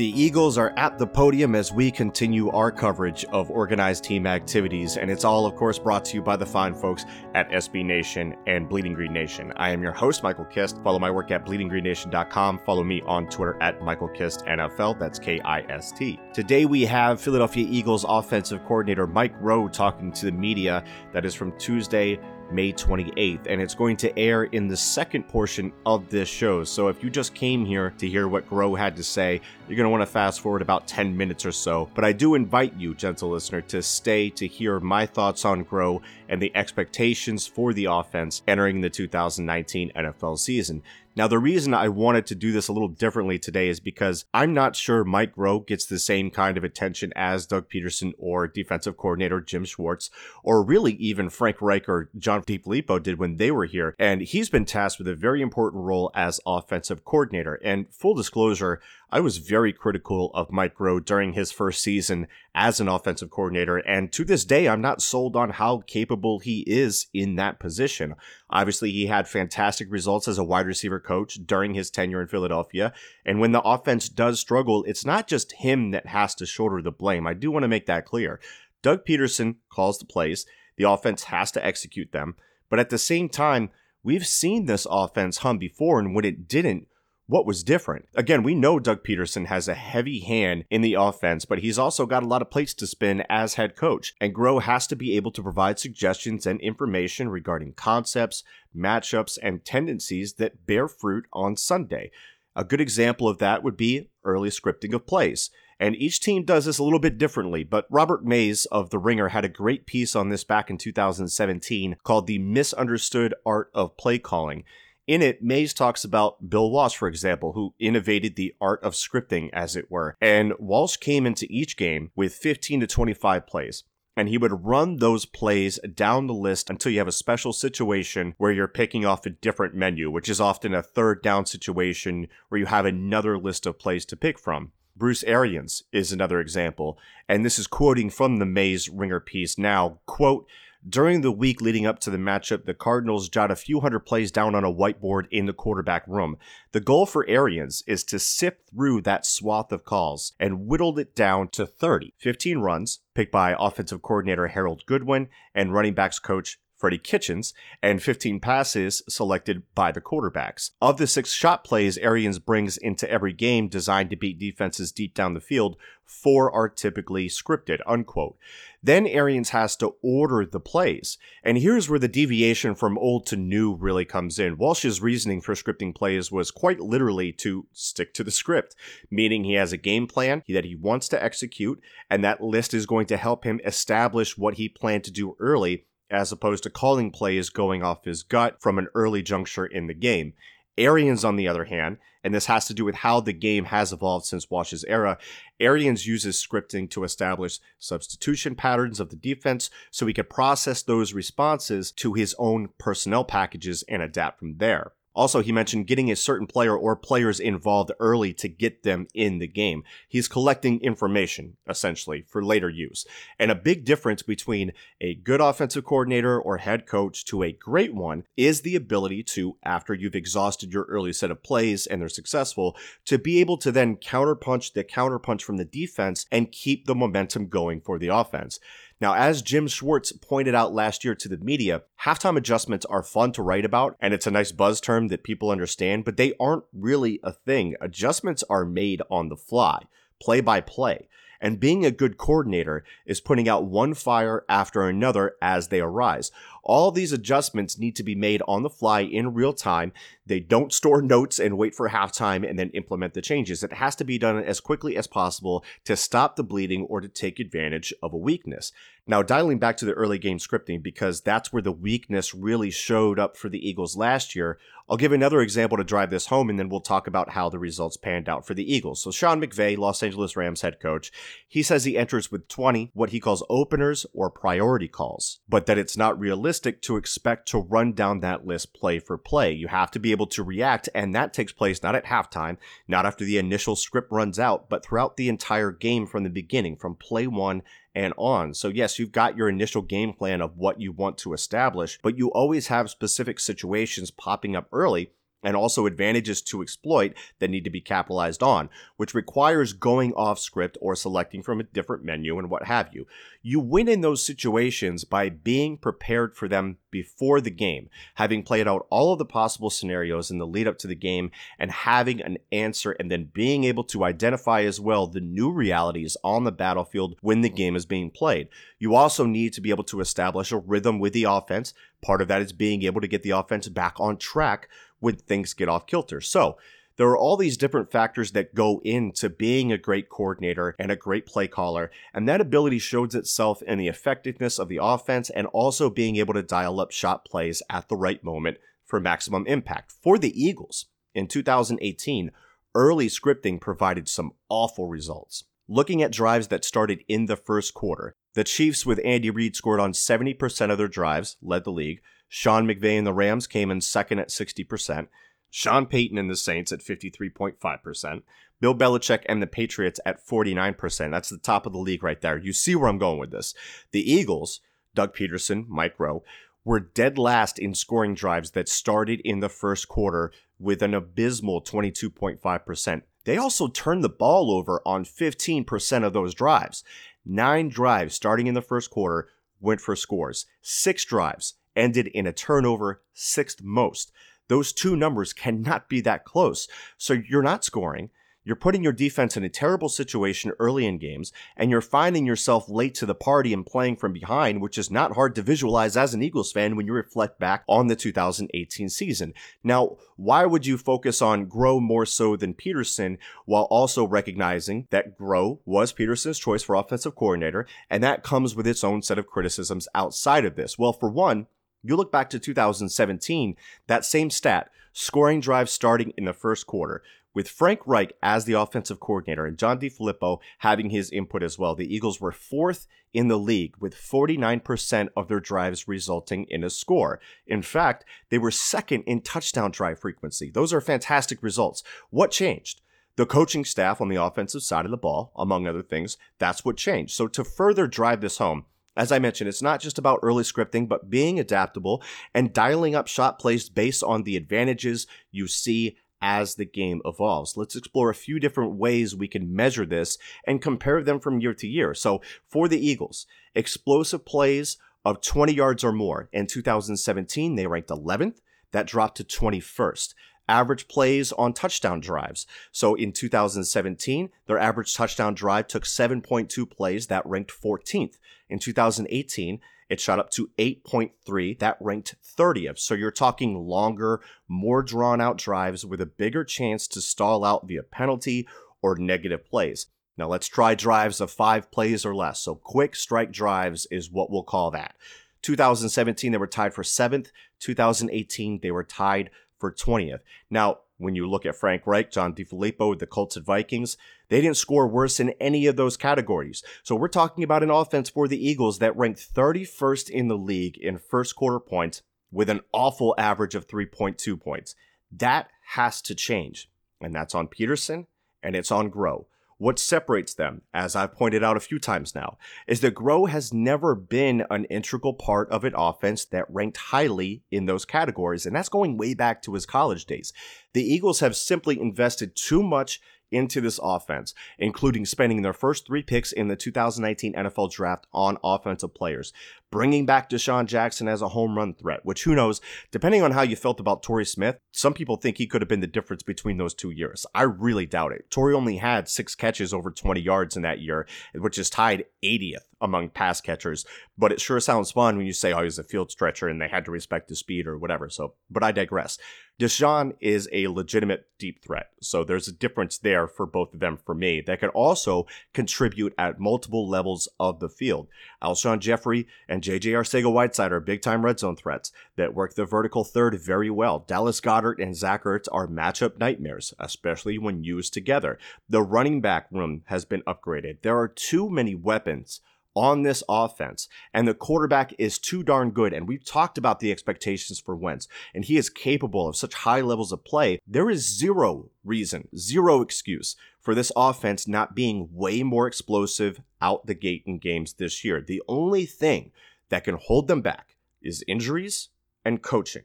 The Eagles are at the podium as we continue our coverage of organized team activities, and it's all, of course, brought to you by the fine folks at SB Nation and Bleeding Green Nation. I am your host, Michael Kist. Follow my work at bleedinggreennation.com. Follow me on Twitter at Michael Kist NFL. That's K I S T. Today we have Philadelphia Eagles offensive coordinator Mike Groh talking to the media. That is from Tuesday, May 28th, and it's going to air in the second portion of this show. So if you just came here to hear what Groh had to say, you're going to want to fast forward about 10 minutes or so. But I do invite you, gentle listener, to stay to hear my thoughts on Groh and the expectations for the offense entering the 2019 NFL season. Now, the reason I wanted to do this a little differently today is because I'm not sure Mike Groh gets the same kind of attention as Doug Pederson or defensive coordinator Jim Schwartz, or really even Frank Reich or John DeFilippo did when they were here. And he's been tasked with a very important role as offensive coordinator. And full disclosure, I was very critical of Mike Groh during his first season as an offensive coordinator, and to this day, I'm not sold on how capable he is in that position. Obviously, he had fantastic results as a wide receiver coach during his tenure in Philadelphia, and when the offense does struggle, it's not just him that has to shoulder the blame. I do want to make that clear. Doug Pederson calls the plays, the offense has to execute them, but at the same time, we've seen this offense hum before, and when it didn't, what was different? Again, we know Doug Pederson has a heavy hand in the offense, but he's also got a lot of plates to spin as head coach. And Groh has to be able to provide suggestions and information regarding concepts, matchups, and tendencies that bear fruit on Sunday. A good example of that would be early scripting of plays. And each team does this a little bit differently, but Robert Mays of The Ringer had a great piece on this back in 2017 called The Misunderstood Art of Play Calling. In it, Mays talks about Bill Walsh, for example, who innovated the art of scripting, as it were. And Walsh came into each game with 15 to 25 plays and he would run those plays down the list until you have a special situation where you're picking off a different menu, which is often a third down situation where you have another list of plays to pick from. Bruce Arians is another example, and this is quoting from the Mays Ringer piece now, quote, during the week leading up to the matchup, the Cardinals jot a few hundred plays down on a whiteboard in the quarterback room. The goal for Arians is to sift through that swath of calls and whittled it down to 30. 15 runs, picked by offensive coordinator Harold Goodwin and running backs coach Freddie Kitchens, and 15 passes selected by the quarterbacks. Of the six shot plays Arians brings into every game designed to beat defenses deep down the field, four are typically scripted, unquote. Then Arians has to order the plays. And here's where the deviation from old to new really comes in. Walsh's reasoning for scripting plays was quite literally to stick to the script, meaning he has a game plan that he wants to execute, and that list is going to help him establish what he planned to do early as opposed to calling plays going off his gut from an early juncture in the game. Arians, on the other hand, and this has to do with how the game has evolved since Walsh's era, Arians uses scripting to establish substitution patterns of the defense so he could process those responses to his own personnel packages and adapt from there. Also, he mentioned getting a certain player or players involved early to get them in the game. He's collecting information, essentially, for later use. And a big difference between a good offensive coordinator or head coach to a great one is the ability to, after you've exhausted your early set of plays and they're successful, to be able to then counterpunch the counterpunch from the defense and keep the momentum going for the offense. Now, as Jim Schwartz pointed out last year to the media, halftime adjustments are fun to write about, and it's a nice buzz term that people understand, but they aren't really a thing. Adjustments are made on the fly, play by play. And being a good coordinator is putting out one fire after another as they arise. All these adjustments need to be made on the fly in real time. They don't store notes and wait for halftime and then implement the changes. It has to be done as quickly as possible to stop the bleeding or to take advantage of a weakness. Now, dialing back to the early game scripting, because that's where the weakness really showed up for the Eagles last year, I'll give another example to drive this home, and then we'll talk about how the results panned out for the Eagles. So, Sean McVay, Los Angeles Rams head coach, he says he enters with 20 what he calls openers or priority calls, but that it's not realistic to expect to run down that list play for play. You have to be able to react, and that takes place not at halftime, not after the initial script runs out, but throughout the entire game from the beginning, from play one and on. So, yes, you've got your initial game plan of what you want to establish, but you always have specific situations popping up early and also advantages to exploit that need to be capitalized on, which requires going off script or selecting from a different menu and what have you. You win in those situations by being prepared for them before the game, having played out all of the possible scenarios in the lead up to the game and having an answer and then being able to identify as well the new realities on the battlefield when the game is being played. You also need to be able to establish a rhythm with the offense. Part of that is being able to get the offense back on track when things get off kilter. So, there are all these different factors that go into being a great coordinator and a great play caller, and that ability shows itself in the effectiveness of the offense and also being able to dial up shot plays at the right moment for maximum impact. For the Eagles in 2018, early scripting provided some awful results. Looking at drives that started in the first quarter, the Chiefs with Andy Reid scored on 70% of their drives, led the league. Sean McVay and the Rams came in second at 60%. Sean Payton and the Saints at 53.5%. Bill Belichick and the Patriots at 49%. That's the top of the league right there. You see where I'm going with this. The Eagles, Doug Pederson, Mike Groh, were dead last in scoring drives that started in the first quarter with an abysmal 22.5%. They also turned the ball over on 15% of those drives. Nine drives starting in the first quarter went for scores. Six drives ended in a turnover, sixth most. Those two numbers cannot be that close. So you're not scoring. You're putting your defense in a terrible situation early in games, and you're finding yourself late to the party and playing from behind, which is not hard to visualize as an Eagles fan when you reflect back on the 2018 season. Now, why would you focus on Groh more so than Pederson while also recognizing that Groh was Pederson's choice for offensive coordinator, and that comes with its own set of criticisms outside of this? Well, for one, you look back to 2017, that same stat, scoring drives starting in the first quarter, with Frank Reich as the offensive coordinator and John DeFilippo having his input as well. The Eagles were fourth in the league with 49% of their drives resulting in a score. In fact, they were second in touchdown drive frequency. Those are fantastic results. What changed? The coaching staff on the offensive side of the ball, among other things, that's what changed. So, to further drive this home, as I mentioned, it's not just about early scripting, but being adaptable and dialing up shot plays based on the advantages you see as the game evolves. Let's explore a few different ways we can measure this and compare them from year to year. So, for the Eagles, explosive plays of 20 yards or more. In 2017, they ranked 11th. That dropped to 21st average plays on touchdown drives. So in 2017, their average touchdown drive took 7.2 plays, that ranked 14th. In 2018, it shot up to 8.3, that ranked 30th. So you're talking longer, more drawn out drives with a bigger chance to stall out via penalty or negative plays. Now let's try drives of five plays or less. So quick strike drives is what we'll call that. 2017, they were tied for seventh. 2018, they were tied for 20th. Now, when you look at Frank Reich, John DeFilippo, the Colts and Vikings, they didn't score worse in any of those categories. So we're talking about an offense for the Eagles that ranked 31st in the league in first quarter points with an awful average of 3.2 points. That has to change. And that's on Pederson and it's on Groh. What separates them, as I've pointed out a few times now, is that Groh has never been an integral part of an offense that ranked highly in those categories, and that's going way back to his college days. The Eagles have simply invested too much into this offense, including spending their first three picks in the 2019 NFL draft on offensive players. Bringing back DeSean Jackson as a home run threat, which who knows, depending on how you felt about Torrey Smith, some people think he could have been the difference between those two years. I really doubt it. Torrey only had six catches over 20 yards in that year, which is tied 80th among pass catchers. But it sure sounds fun when you say, oh, he's a field stretcher and they had to respect his speed or whatever. So, but I digress. DeSean is a legitimate deep threat. So there's a difference there for both of them for me that can also contribute at multiple levels of the field. Alshon Jeffery and JJ Arcega Whiteside are big time red zone threats that work the vertical third very well. Dallas Goedert and Zach Ertz are matchup nightmares, especially when used together. The running back room has been upgraded. There are too many weapons on this offense, and the quarterback is too darn good. And we've talked about the expectations for Wentz, and he is capable of such high levels of play. There is zero reason, zero excuse for this offense not being way more explosive out the gate in games this year. The only thing that can hold them back is injuries and coaching.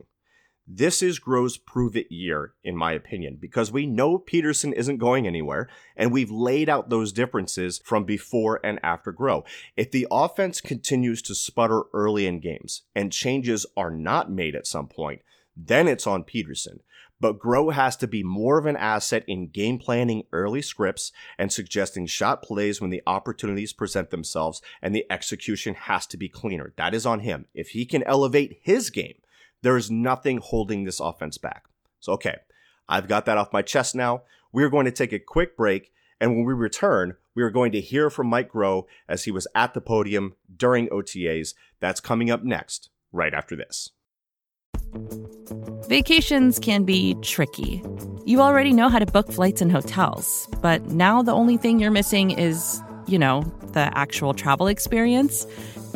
This is Groh's prove it year, in my opinion, because we know Pederson isn't going anywhere, and we've laid out those differences from before and after Groh. If the offense continues to sputter early in games and changes are not made at some point, then it's on Pederson. But Groh has to be more of an asset in game planning early scripts and suggesting shot plays when the opportunities present themselves, and the execution has to be cleaner. That is on him. If he can elevate his game, there is nothing holding this offense back. So, okay, I've got that off my chest now. We're going to take a quick break. And when we return, we are going to hear from Mike Groh as he was at the podium during OTAs. That's coming up next, right after this. Vacations can be tricky. You already know how to book flights and hotels, but now the only thing you're missing is, you know, the actual travel experience.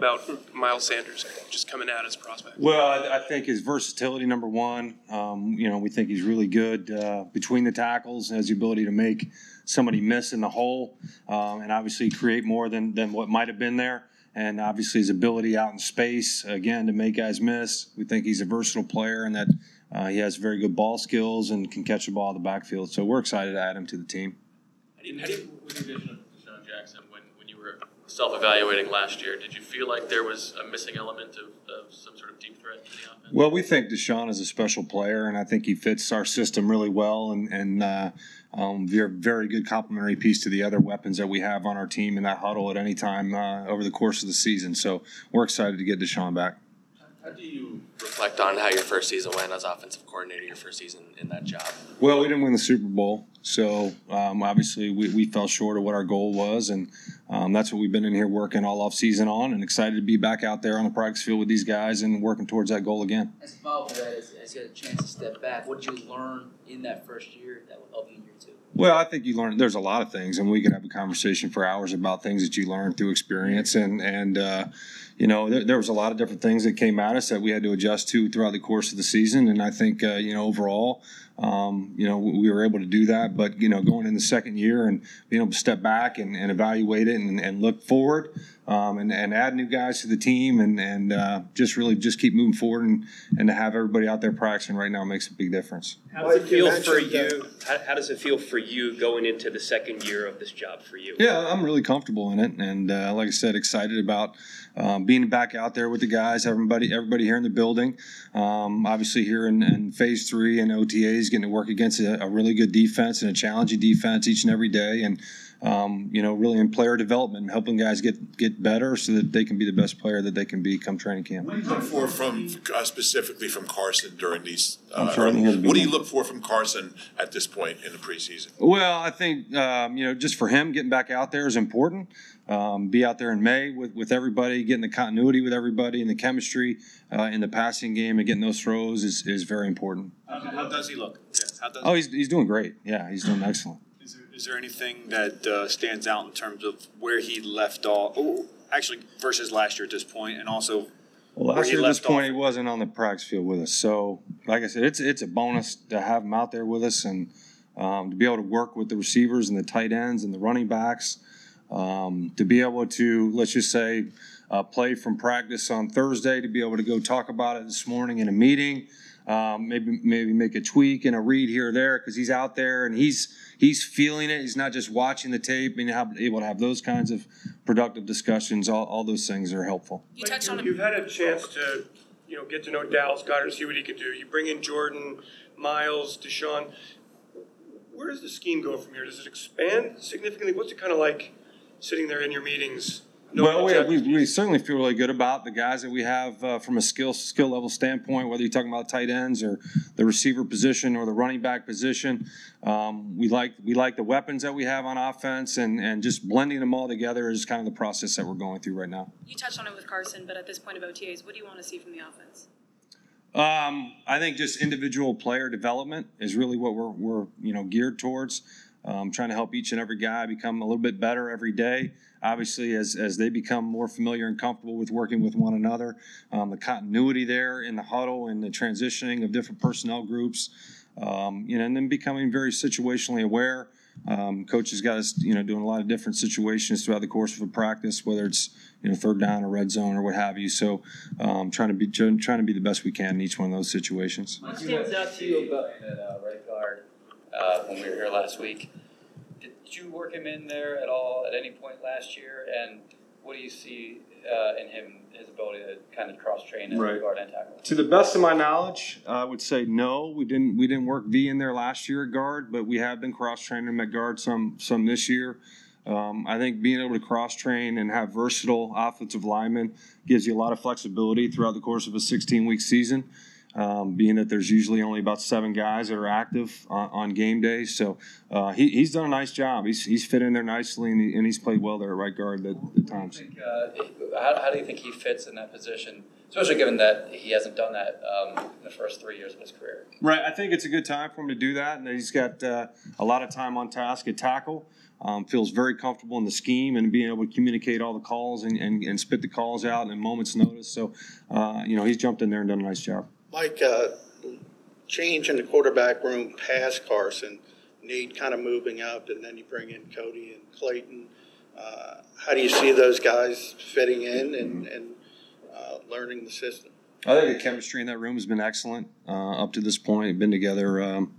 about Miles Sanders just coming out as a prospect? Well, I, I think his versatility, number one. Um, you know, we think he's really good uh, between the tackles, has the ability to make somebody miss in the hole, um, and obviously create more than than what might have been there. And obviously his ability out in space again to make guys miss. We think he's a versatile player and that uh, he has very good ball skills and can catch the ball in the backfield. So we're excited to add him to the team. How do you, how do you, vision of DeSean Jackson when, when you were self-evaluating last year, did you feel like there was a missing element of, of some sort of deep threat in the offense? Well, we think DeSean is a special player, and I think he fits our system really well, and and uh, um, they're a very good complementary piece to the other weapons that we have on our team in that huddle at any time uh, over the course of the season. So we're excited to get DeSean back. How do you reflect on how your first season went as offensive coordinator, your first season in that job? Well, we didn't win the Super Bowl, so um, obviously we, we fell short of what our goal was, and um, that's what we've been in here working all off season on, and excited to be back out there on the practice field with these guys and working towards that goal again. As a follow that, as, as you had a chance to step back, what did you learn in that first year that would help you in year two? Well, I think you learn. There's a lot of things, and we could have a conversation for hours about things that you learn through experience. And and uh, you know, there, there, was a lot of different things that came at us that we had to adjust to throughout the course of the season. And I think uh, you know overall, um, you know, we were able to do that. But you know, going in the second year and being able to step back and, and evaluate it and, and look forward um, and, and add new guys to the team and and uh, just really just keep moving forward and, and to have everybody out there practicing right now makes a big difference. How does it feel for you? How, how, does it feel for you going into the second year of this job for you? Yeah, I'm really comfortable in it, and uh, like I said, excited about um, being back out there with the guys, everybody everybody here in the building. Um, obviously, here in, in, phase three and OTAs, getting to work against a, a really good defense and a challenging defense each and every day, and um, you know, really in player development, and helping guys get get better so that they can be the best player that they can be come training camp. What do you look for from, uh, specifically from Carson during these? Uh, sorry, I didn't hear the What do you look for from Carson at this point in the preseason? Well, I think um, you know, just for him getting back out there is important. Um, be out there in May with, with everybody, getting the continuity with everybody, and the chemistry uh, in the passing game and getting those throws is, is very important. How does he look? How does, Oh, he's, he's doing great. Yeah, he's doing excellent. Is, there anything that uh, stands out in terms of where he left off? Oh, actually, versus last year at this point, and also Well, last he year at this point, off. he wasn't on the practice field with us. So, like I said, it's it's a bonus to have him out there with us and um, to be able to work with the receivers and the tight ends and the running backs. Um, to be able to, let's just say, uh, play from practice on Thursday, to be able to go talk about it this morning in a meeting. Um, maybe maybe make a tweak and a read here or there because he's out there and he's he's feeling it. He's not just watching the tape and have, able to have those kinds of productive discussions. All, all those things are helpful. You touched Mike, on You've had a chance to, you know, get to know Dallas Goedert, see what he can do. You bring in Jordan, Miles, DeSean. Where does the scheme go from here? Does it expand significantly? What's it kind of like sitting there in your meetings? Knowing Well, we, we, we certainly feel really good about the guys that we have uh, from a skill skill level standpoint. Whether you're talking about tight ends or the receiver position or the running back position, um, we like we like the weapons that we have on offense, and and just blending them all together is kind of the process that we're going through right now. You touched on it with Carson, but at this point of OTAs, what do you want to see from the offense? Um, I think just individual player development is really what we're, we're you know geared towards. Um, trying to help each and every guy become a little bit better every day. Obviously, as as they become more familiar and comfortable with working with one another, um, the continuity there in the huddle and the transitioning of different personnel groups, um, you know, and then becoming very situationally aware. Um, coach has got us, you know, doing a lot of different situations throughout the course of a practice, whether it's you know third down or red zone or what have you. So, um, trying to be trying to be the best we can in each one of those situations. What stands out to you about at uh, when we were here last week. Did you work him in there at all at any point last year? And what do you see uh, in him, his ability to kind of cross train as a Right. guard and tackle? To the best of my knowledge, I would say no. We didn't we didn't work V in there last year at guard, but we have been cross training him at guard some some this year. Um, I think being able to cross train and have versatile offensive linemen gives you a lot of flexibility throughout the course of a 16 week season. Um, being that there's usually only about seven guys that are active on, on game day, so uh, he, he's done a nice job. He's, he's fit in there nicely, and, he, and he's played well there at right guard at the times. think, uh, how, how do you think he fits in that position, especially given that he hasn't done that um, in the first three years of his career? Right, I think it's a good time for him to do that, and he's got uh, a lot of time on task at tackle. Um, feels very comfortable in the scheme and being able to communicate all the calls and, and, and spit the calls out in a moment's notice. So, uh, you know, he's jumped in there and done a nice job. Mike, uh, change in the quarterback room past Carson, Nate kind of moving up, and then you bring in Cody and Clayton. Uh, how do you see those guys fitting in and, and uh, learning the system? I think the chemistry in that room has been excellent uh, up to this point. Been together, um,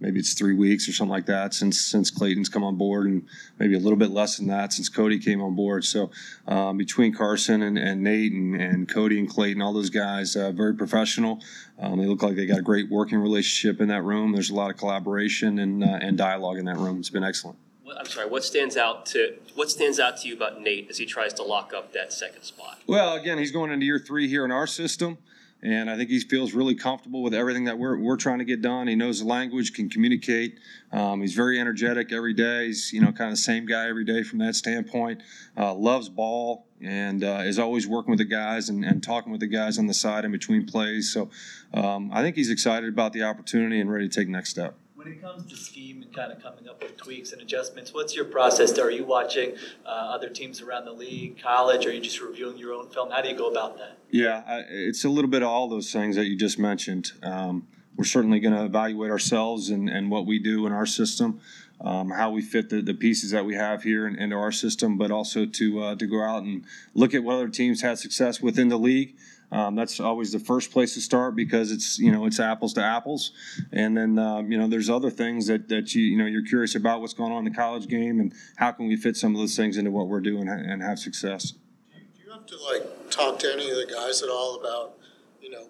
maybe it's three weeks or something like that since since Clayton's come on board, and maybe a little bit less than that since Cody came on board. So um, between Carson and, and Nate and, and Cody and Clayton, all those guys, uh, very professional. Um, they look like they got a great working relationship in that room. There's a lot of collaboration and uh, and dialogue in that room. It's been excellent. I'm sorry. What stands out to what stands out to you about Nate as he tries to lock up that second spot? Well, again, he's going into year three here in our system, and I think he feels really comfortable with everything that we're, we're trying to get done. He knows the language, can communicate. Um, he's very energetic every day. He's you know kind of the same guy every day from that standpoint. Uh, loves ball and uh, is always working with the guys and, and talking with the guys on the side in between plays. So um, I think he's excited about the opportunity and ready to take next step. When it comes to scheme and kind of coming up with tweaks and adjustments, what's your process? Are you watching uh, other teams around the league, college, or are you just reviewing your own film? How do you go about that? Yeah, I- it's a little bit of all those things that you just mentioned. Um, we're certainly going to evaluate ourselves and, and what we do in our system, um, how we fit the, the pieces that we have here in, into our system, but also to uh, to go out and look at what other teams had success within the league. Um, that's always the first place to start because it's you know it's apples to apples, and then um, you know there's other things that, that you you know you're curious about what's going on in the college game and how can we fit some of those things into what we're doing and have success. Do you have to like talk to any of the guys at all about, you know,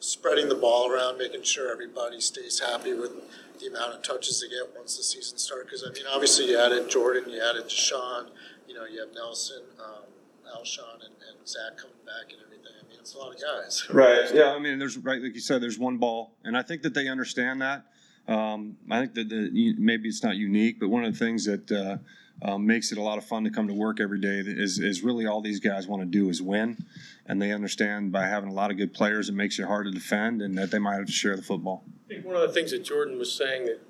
spreading the ball around, making sure everybody stays happy with the amount of touches they get once the season starts? Because I mean, obviously you added Jordan, you added DeSean, you know, you have Nelson, um, Alshon, and, and Zach coming back and it's a lot of guys. Right. Yeah. I mean, there's right, like you said, there's one ball, and I think that they understand that. Um, I think that the, maybe it's not unique, but one of the things that uh, um, makes it a lot of fun to come to work every day is is really all these guys want to do is win, and they understand by having a lot of good players, it makes it hard to defend, and that they might have to share the football. I think one of the things that Jordan was saying that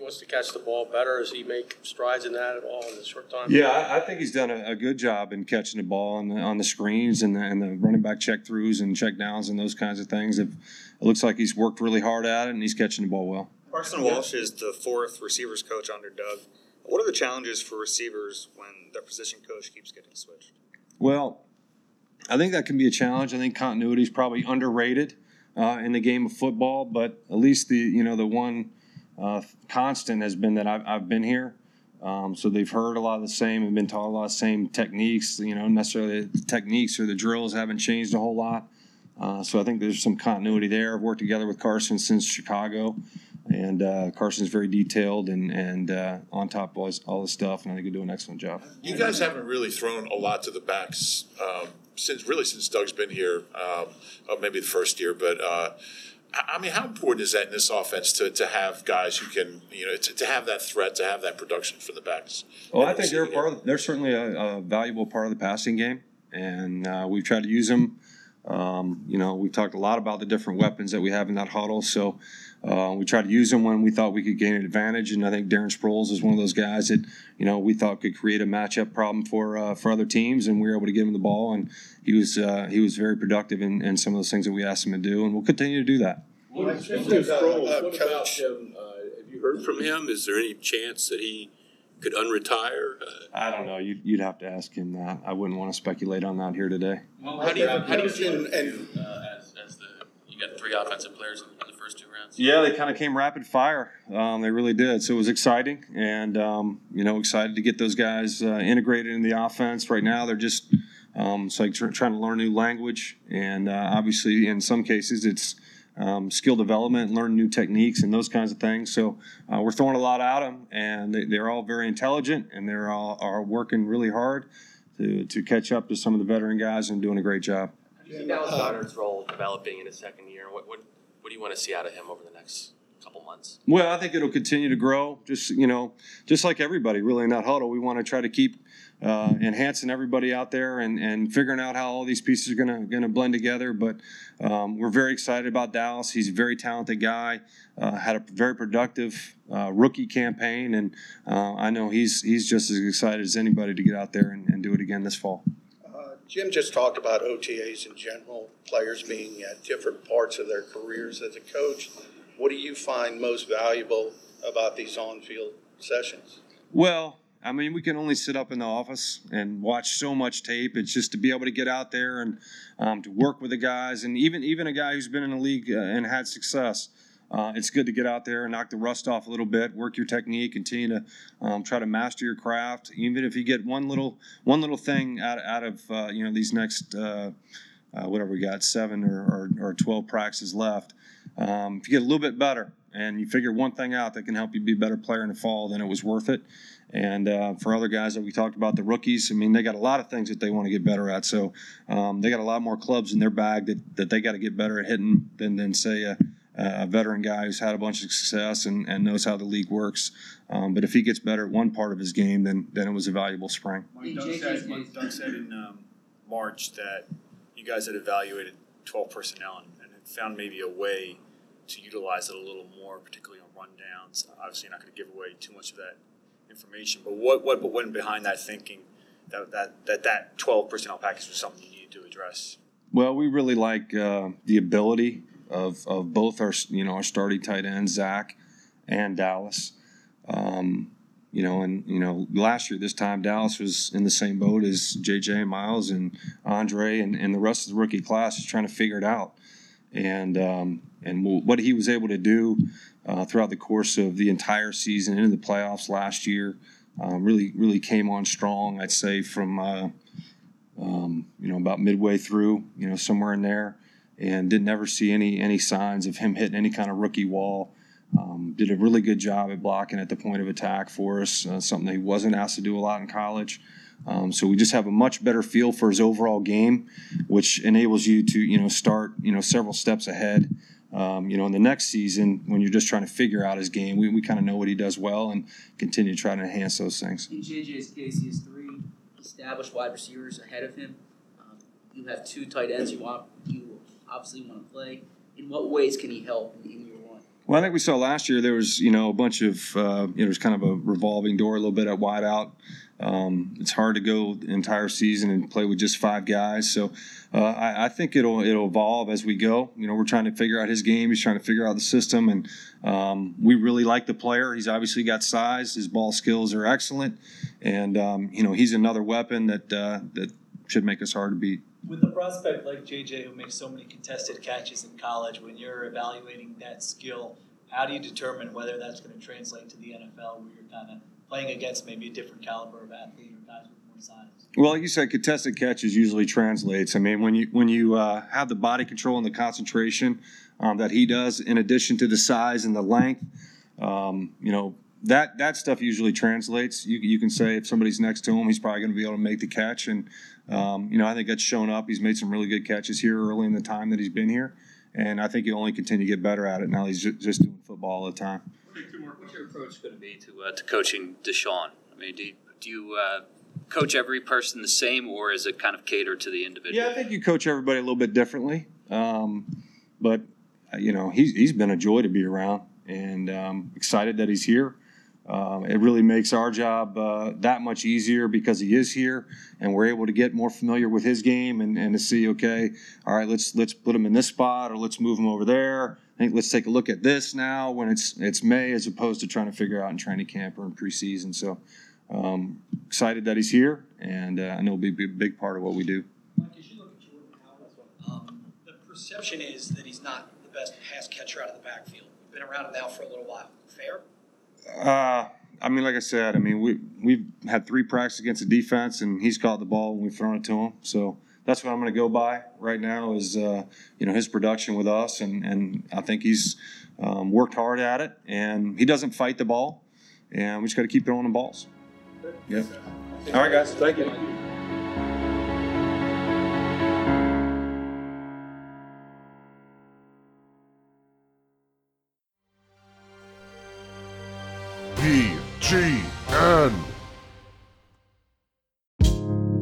wants to catch the ball better. Does he make strides in that at all in the short time? Yeah, I, I think he's done a, a good job in catching the ball on the, on the screens and the, and the running back check throughs and check downs and those kinds of things. It, it looks like he's worked really hard at it and he's catching the ball well. Carson Walsh is the fourth receivers coach under Doug. What are the challenges for receivers when their position coach keeps getting switched? Well, I think that can be a challenge. I think continuity is probably underrated uh, in the game of football, but at least the you know the one uh, constant has been that I've, I've been here. Um, so they've heard a lot of the same and been taught a lot of the same techniques. You know, necessarily the techniques or the drills haven't changed a whole lot. Uh, so I think there's some continuity there. I've worked together with Carson since Chicago, and uh, Carson's very detailed and and uh, on top of all, his, all the stuff, and I think he'll do an excellent job. You guys haven't really thrown a lot to the backs um, since really since Doug's been here, um, uh, maybe the first year. But uh, I mean, how important is that in this offense to, to have guys who can you know to, to have that threat, to have that production from the backs? Well, I think they're part. Of, they're certainly a, a valuable part of the passing game, and uh, we've tried to use them. Um, you know, we've talked a lot about the different weapons that we have in that huddle. So uh, we tried to use him when we thought we could gain an advantage. And I think Darren Sproles is one of those guys that you know we thought could create a matchup problem for uh, for other teams, and we were able to give him the ball, and he was uh, he was very productive in, in some of those things that we asked him to do, and we'll continue to do that. What, speaking Sproles, what about him? Uh, have you heard from him? Is there any chance that he could unretire? Uh, I don't know. You'd, you'd have to ask him that. I wouldn't want to speculate on that here today. Well, how do you how do you feel uh, as, as the you got three offensive players in, Yeah, they kind of came rapid fire. Um, they really did. So it was exciting, and um, you know, excited to get those guys uh, integrated in the offense. Right now, they're just um, it's like tr- trying to learn new language, and uh, obviously, in some cases, it's um, skill development, learn new techniques, and those kinds of things. So uh, we're throwing a lot at them, and they, they're all very intelligent, and they're all are working really hard to to catch up to some of the veteran guys and doing a great job. How do you see Dallas Goedert's role developing in his second year? What, what, what do you want to see out of him over the next couple months? Well, I think it'll continue to grow. Just you know, just like everybody, really in that huddle, we want to try to keep uh, enhancing everybody out there and, and figuring out how all these pieces are gonna gonna blend together. But um, we're very excited about Dallas. He's a very talented guy. Uh, had a very productive uh, rookie campaign, and uh, I know he's he's just as excited as anybody to get out there and, and do it again this fall. Jim just talked about OTAs in general, players being at different parts of their careers as a coach. What do you find most valuable about these on-field sessions? Well, I mean, we can only sit up in the office and watch so much tape. It's just to be able to get out there and um, to work with the guys, and even even a guy who's been in the league uh, and had success. Uh, it's good to get out there and knock the rust off a little bit, work your technique, continue to um, try to master your craft. Even if you get one little one little thing out out of uh, you know these next uh, uh, whatever we got seven or, or, or twelve practices left, um, if you get a little bit better and you figure one thing out that can help you be a better player in the fall, then it was worth it. And uh, for other guys that we talked about, the rookies, I mean, they got a lot of things that they want to get better at. So um, they got a lot more clubs in their bag that, that they got to get better at hitting than, than say, a, a veteran guy who's had a bunch of success and, and knows how the league works. Um, but if he gets better at one part of his game, then, then it was a valuable spring. Mike, Doug said, Mike, Doug said in um, March that you guys had evaluated 12 personnel and, and had found maybe a way to utilize it a little more, particularly on rundowns. Obviously, you're not going to give away too much of that information, but what what went behind that thinking that that that, that 12 personnel package was something you needed to address? Well, we really like uh, the ability of, of both our you know our starting tight ends, Zach and Dallas. Um, you know, and you know, last year this time Dallas was in the same boat as JJ Miles and Andre and, and the rest of the rookie class is trying to figure it out. And um, and what he was able to do uh, throughout the course of the entire season into the playoffs last year um, really really came on strong. I'd say from uh, um, you know about midway through, you know somewhere in there, and didn't ever see any any signs of him hitting any kind of rookie wall. Um, did a really good job at blocking at the point of attack for us, uh, something that he wasn't asked to do a lot in college. Um, so we just have a much better feel for his overall game, which enables you to you know start you know several steps ahead. Um, you know, in the next season, when you're just trying to figure out his game, we, we kind of know what he does well and continue to try to enhance those things. In JJ's case, he has three established wide receivers ahead of him. Um, you have two tight ends you want you obviously want to play. In what ways can he help in, in year one? Well, I think we saw last year there was you know a bunch of uh, it was kind of a revolving door a little bit at wideout. Um, it's hard to go the entire season and play with just five guys. So uh, I, I, think it'll it'll evolve as we go. You know, we're trying to figure out his game. He's trying to figure out the system, and um, we really like the player. He's obviously got size. His ball skills are excellent, and um, you know he's another weapon that uh, that should make us hard to beat. With a prospect like JJ who makes so many contested catches in college, when you're evaluating that skill, how do you determine whether that's going to translate to the NFL, where you're kind of playing against maybe a different caliber of athlete or guys with more size? Well, like you said, contested catches usually translates. I mean, when you when you uh, have the body control and the concentration um, that he does, in addition to the size and the length, um, you know that that stuff usually translates. You you can say if somebody's next to him, he's probably going to be able to make the catch, and um, you know I think that's shown up. He's made some really good catches here early in the time that he's been here, and I think he'll only continue to get better at it. Now he's just, just doing football all the time. What's your approach going to be to uh, to coaching DeSean? I mean, do you, do you uh, coach every person the same, or is it kind of catered to the individual? Yeah, I think you coach everybody a little bit differently, um, but uh, you know he's he's been a joy to be around, and um, excited that he's here. Um, it really makes our job uh, that much easier because he is here, and we're able to get more familiar with his game and, and to see, okay, all right, let's let's put him in this spot or let's move him over there I think let's take a look at this now when it's it's May as opposed to trying to figure out in training camp or in preseason. So um, excited that he's here, and uh, I know it'll be a big part of what we do. Mike, as you look at Jordan um, the perception is that he's not the best pass catcher out of the backfield. We've been around him now for a little while. Fair? Uh, I mean, like I said, I mean we we've had three practices against the defense, and he's caught the ball when we've thrown it to him. So that's what I'm going to go by right now is uh, you know his production with us, and and I think he's um, worked hard at it, and he doesn't fight the ball, and we just got to keep throwing the balls. Yeah. All right, guys. Thank you.